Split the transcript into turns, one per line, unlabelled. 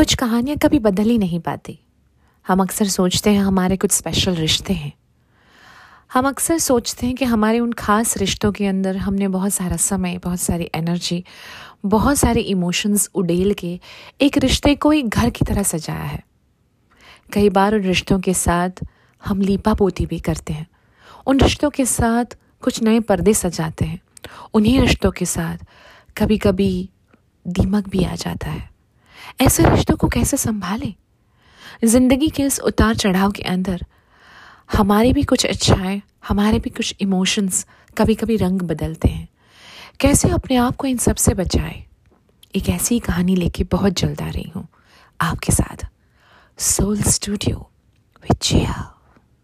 कुछ कहानियाँ कभी बदल ही नहीं पाती। हम अक्सर सोचते हैं हमारे कुछ स्पेशल रिश्ते हैं। हम अक्सर सोचते हैं कि हमारे उन खास रिश्तों के अंदर हमने बहुत सारा समय, बहुत सारी एनर्जी बहुत सारे इमोशंस उडेल के एक रिश्ते को एक घर की तरह सजाया है। कई बार उन रिश्तों के साथ हम लीपा पोती भी करते हैं। उन रिश्तों के साथ कुछ नए पर्दे सजाते हैं। उन्हीं रिश्तों के साथ कभी कभी दीमक भी आ जाता है। ऐसे रिश्तों को कैसे संभालें? ज़िंदगी के इस उतार चढ़ाव के अंदर, हमारी भी कुछ इच्छाएँ, हमारे भी कुछ इमोशंस कभी कभी रंग बदलते हैं। कैसे अपने आप को इन सबसे बचाए? एक ऐसी कहानी लेके बहुत जल्द आ रही हूँ आपके साथ। Soul studio with